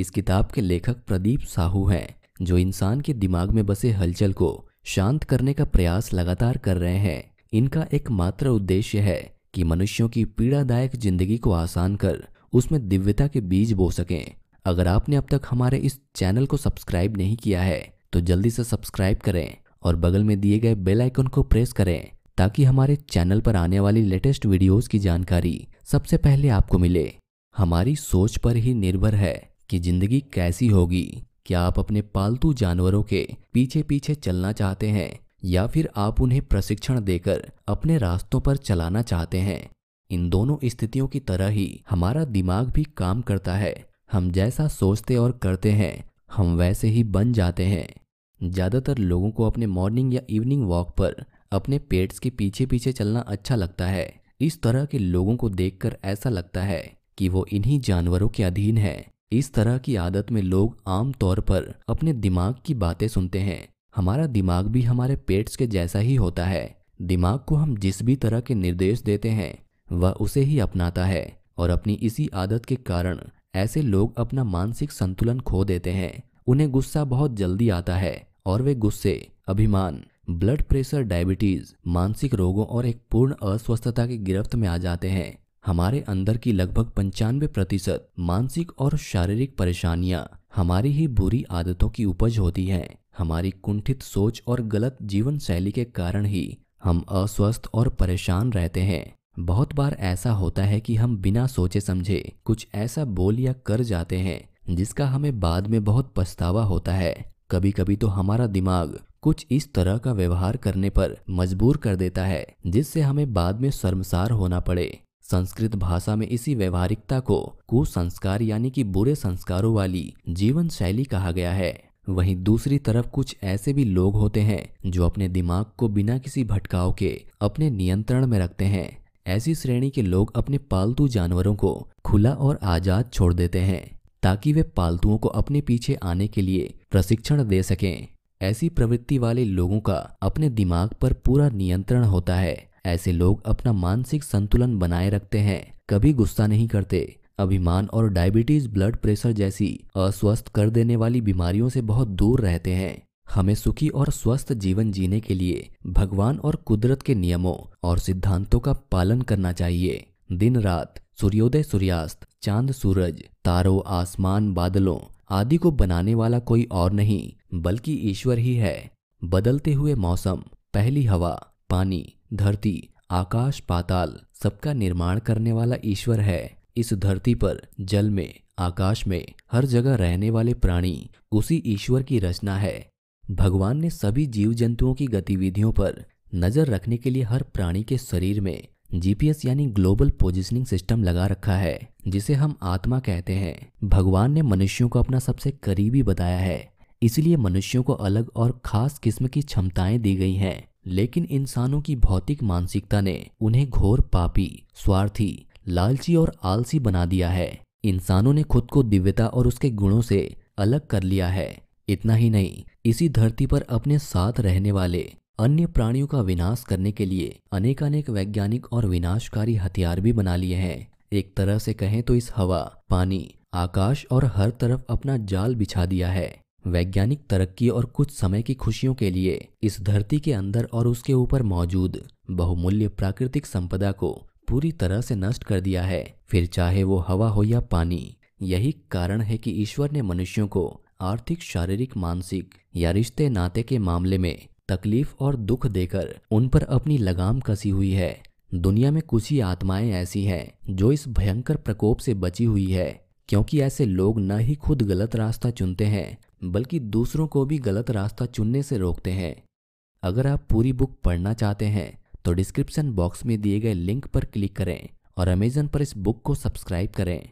इस किताब के लेखक प्रदीप साहू हैं, जो इंसान के दिमाग में बसे हलचल को शांत करने का प्रयास लगातार कर रहे हैं। इनका एकमात्र उद्देश्य है कि मनुष्यों की पीड़ादायक ज़िंदगी को आसान कर उसमें दिव्यता के बीज बो सकें। अगर आपने अब तक हमारे इस चैनल को सब्सक्राइब नहीं किया है तो जल्दी से सब्सक्राइब करें और बगल में दिए गए बेल आइकन को प्रेस करें, ताकि हमारे चैनल पर आने वाली लेटेस्ट वीडियोस की जानकारी सबसे पहले आपको मिले। हमारी सोच पर ही निर्भर है कि ज़िंदगी कैसी होगी? क्या आप अपने पालतू जानवरों के पीछे पीछे चलना चाहते हैं? या फिर आप उन्हें प्रशिक्षण देकर अपने रास्तों पर चलाना चाहते हैं? इन दोनों स्थितियों की तरह ही हमारा दिमाग भी काम करता है। हम जैसा सोचते और करते हैं, हम वैसे ही बन जाते हैं। ज़्यादातर लोगों को अपने मॉर्निंग या इवनिंग वॉक पर अपने पेट्स के पीछे पीछे चलना अच्छा लगता है। इस तरह के लोगों को देखकर ऐसा लगता है कि वो इन्हीं जानवरों के अधीन है। इस तरह की आदत में लोग आम तौर पर अपने दिमाग की बातें सुनते हैं। हमारा दिमाग भी हमारे पेट्स के जैसा ही होता है। दिमाग को हम जिस भी तरह के निर्देश देते हैं, वह उसे ही अपनाता है और अपनी इसी आदत के कारण ऐसे लोग अपना मानसिक संतुलन खो देते हैं। उन्हें गुस्सा बहुत जल्दी आता है और वे गुस्से, अभिमान, ब्लड प्रेशर, डायबिटीज़, मानसिक रोगों और एक पूर्ण अस्वस्थता की गिरफ्त में आ जाते हैं। हमारे अंदर की लगभग पंचानवे प्रतिशत मानसिक और शारीरिक परेशानियाँ हमारी ही बुरी आदतों की उपज होती हैं। हमारी कुंठित सोच और गलत जीवन शैली के कारण ही हम अस्वस्थ और परेशान रहते हैं। बहुत बार ऐसा होता है कि हम बिना सोचे समझे कुछ ऐसा बोल या कर जाते हैं, जिसका हमें बाद में बहुत पछतावा होता है। कभी कभी तो हमारा दिमाग कुछ इस तरह का व्यवहार करने पर मजबूर कर देता है, जिससे हमें बाद में शर्मसार होना पड़े। संस्कृत भाषा में इसी व्यवहारिकता को कुसंस्कार यानी कि बुरे संस्कारों वाली जीवन शैली कहा गया है। वहीं दूसरी तरफ़ कुछ ऐसे भी लोग होते हैं जो अपने दिमाग को बिना किसी भटकाव के अपने नियंत्रण में रखते हैं। ऐसी श्रेणी के लोग अपने पालतू जानवरों को खुला और आज़ाद छोड़ देते हैं, ताकि वे पालतुओं को अपने पीछे आने के लिए प्रशिक्षण दे सकें। ऐसी प्रवृत्ति वाले लोगों का अपने दिमाग पर पूरा नियंत्रण होता है। ऐसे लोग अपना मानसिक संतुलन बनाए रखते हैं। कभी गुस्सा नहीं करते। अभिमान और डायबिटीज़, ब्लड प्रेशर जैसी अस्वस्थ कर देने वाली बीमारियों से बहुत दूर रहते हैं। हमें सुखी और स्वस्थ जीवन जीने के लिए भगवान और कुदरत के नियमों और सिद्धांतों का पालन करना चाहिए। दिन रात, सूर्योदय सूर्यास्त, चाँद सूरज, तारों, आसमान, बादलों आदि को बनाने वाला कोई और नहीं, बल्कि ईश्वर ही है। बदलते हुए मौसम, पहली हवा। पानी, धरती, आकाश पाताल सबका निर्माण करने वाला ईश्वर है। इस धरती पर, जल में, आकाश में, हर जगह रहने वाले प्राणी, उसी ईश्वर की रचना है। भगवान ने सभी जीव जंतुओं की गतिविधियों पर नज़र रखने के लिए हर प्राणी के शरीर में जीपीएस यानी ग्लोबल पोजिशनिंग सिस्टम लगा रखा है, जिसे हम आत्मा कहते हैं। भगवान ने मनुष्यों को अपना सबसे करीबी बताया है, इसलिए मनुष्यों को अलग और खास किस्म की क्षमताएँ दी गई हैं। लेकिन इंसानों की भौतिक मानसिकता ने उन्हें घोर पापी, स्वार्थी, लालची और आलसी बना दिया है। इंसानों ने खुद को दिव्यता और उसके गुणों से अलग कर लिया है। इतना ही नहीं, इसी धरती पर अपने साथ रहने वाले अन्य प्राणियों का विनाश करने के लिए अनेकानेक वैज्ञानिक और विनाशकारी हथियार भी बना लिए हैं। एक तरह से कहें तो इस हवा, पानी, आकाश और हर तरफ़ अपना जाल बिछा दिया है। वैज्ञानिक तरक्की और कुछ समय की खुशियों के लिए इस धरती के अंदर और उसके ऊपर मौजूद बहुमूल्य प्राकृतिक संपदा को पूरी तरह से नष्ट कर दिया है। फिर चाहे वो हवा हो या पानी, यही कारण है कि ईश्वर ने मनुष्यों को आर्थिक, शारीरिक, मानसिक या रिश्ते नाते के मामले में तकलीफ़ और दुख देकर उन पर अपनी लगाम कसी हुई है। दुनिया में कुछ ही आत्माएँ ऐसी हैं जो इस भयंकर प्रकोप से बची हुई है, क्योंकि ऐसे लोग न ही खुद गलत रास्ता चुनते हैं बल्कि दूसरों को भी गलत रास्ता चुनने से रोकते हैं। अगर आप पूरी बुक पढ़ना चाहते हैं तो डिस्क्रिप्शन बॉक्स में दिए गए लिंक पर क्लिक करें और अमेजन पर इस बुक को सब्सक्राइब करें।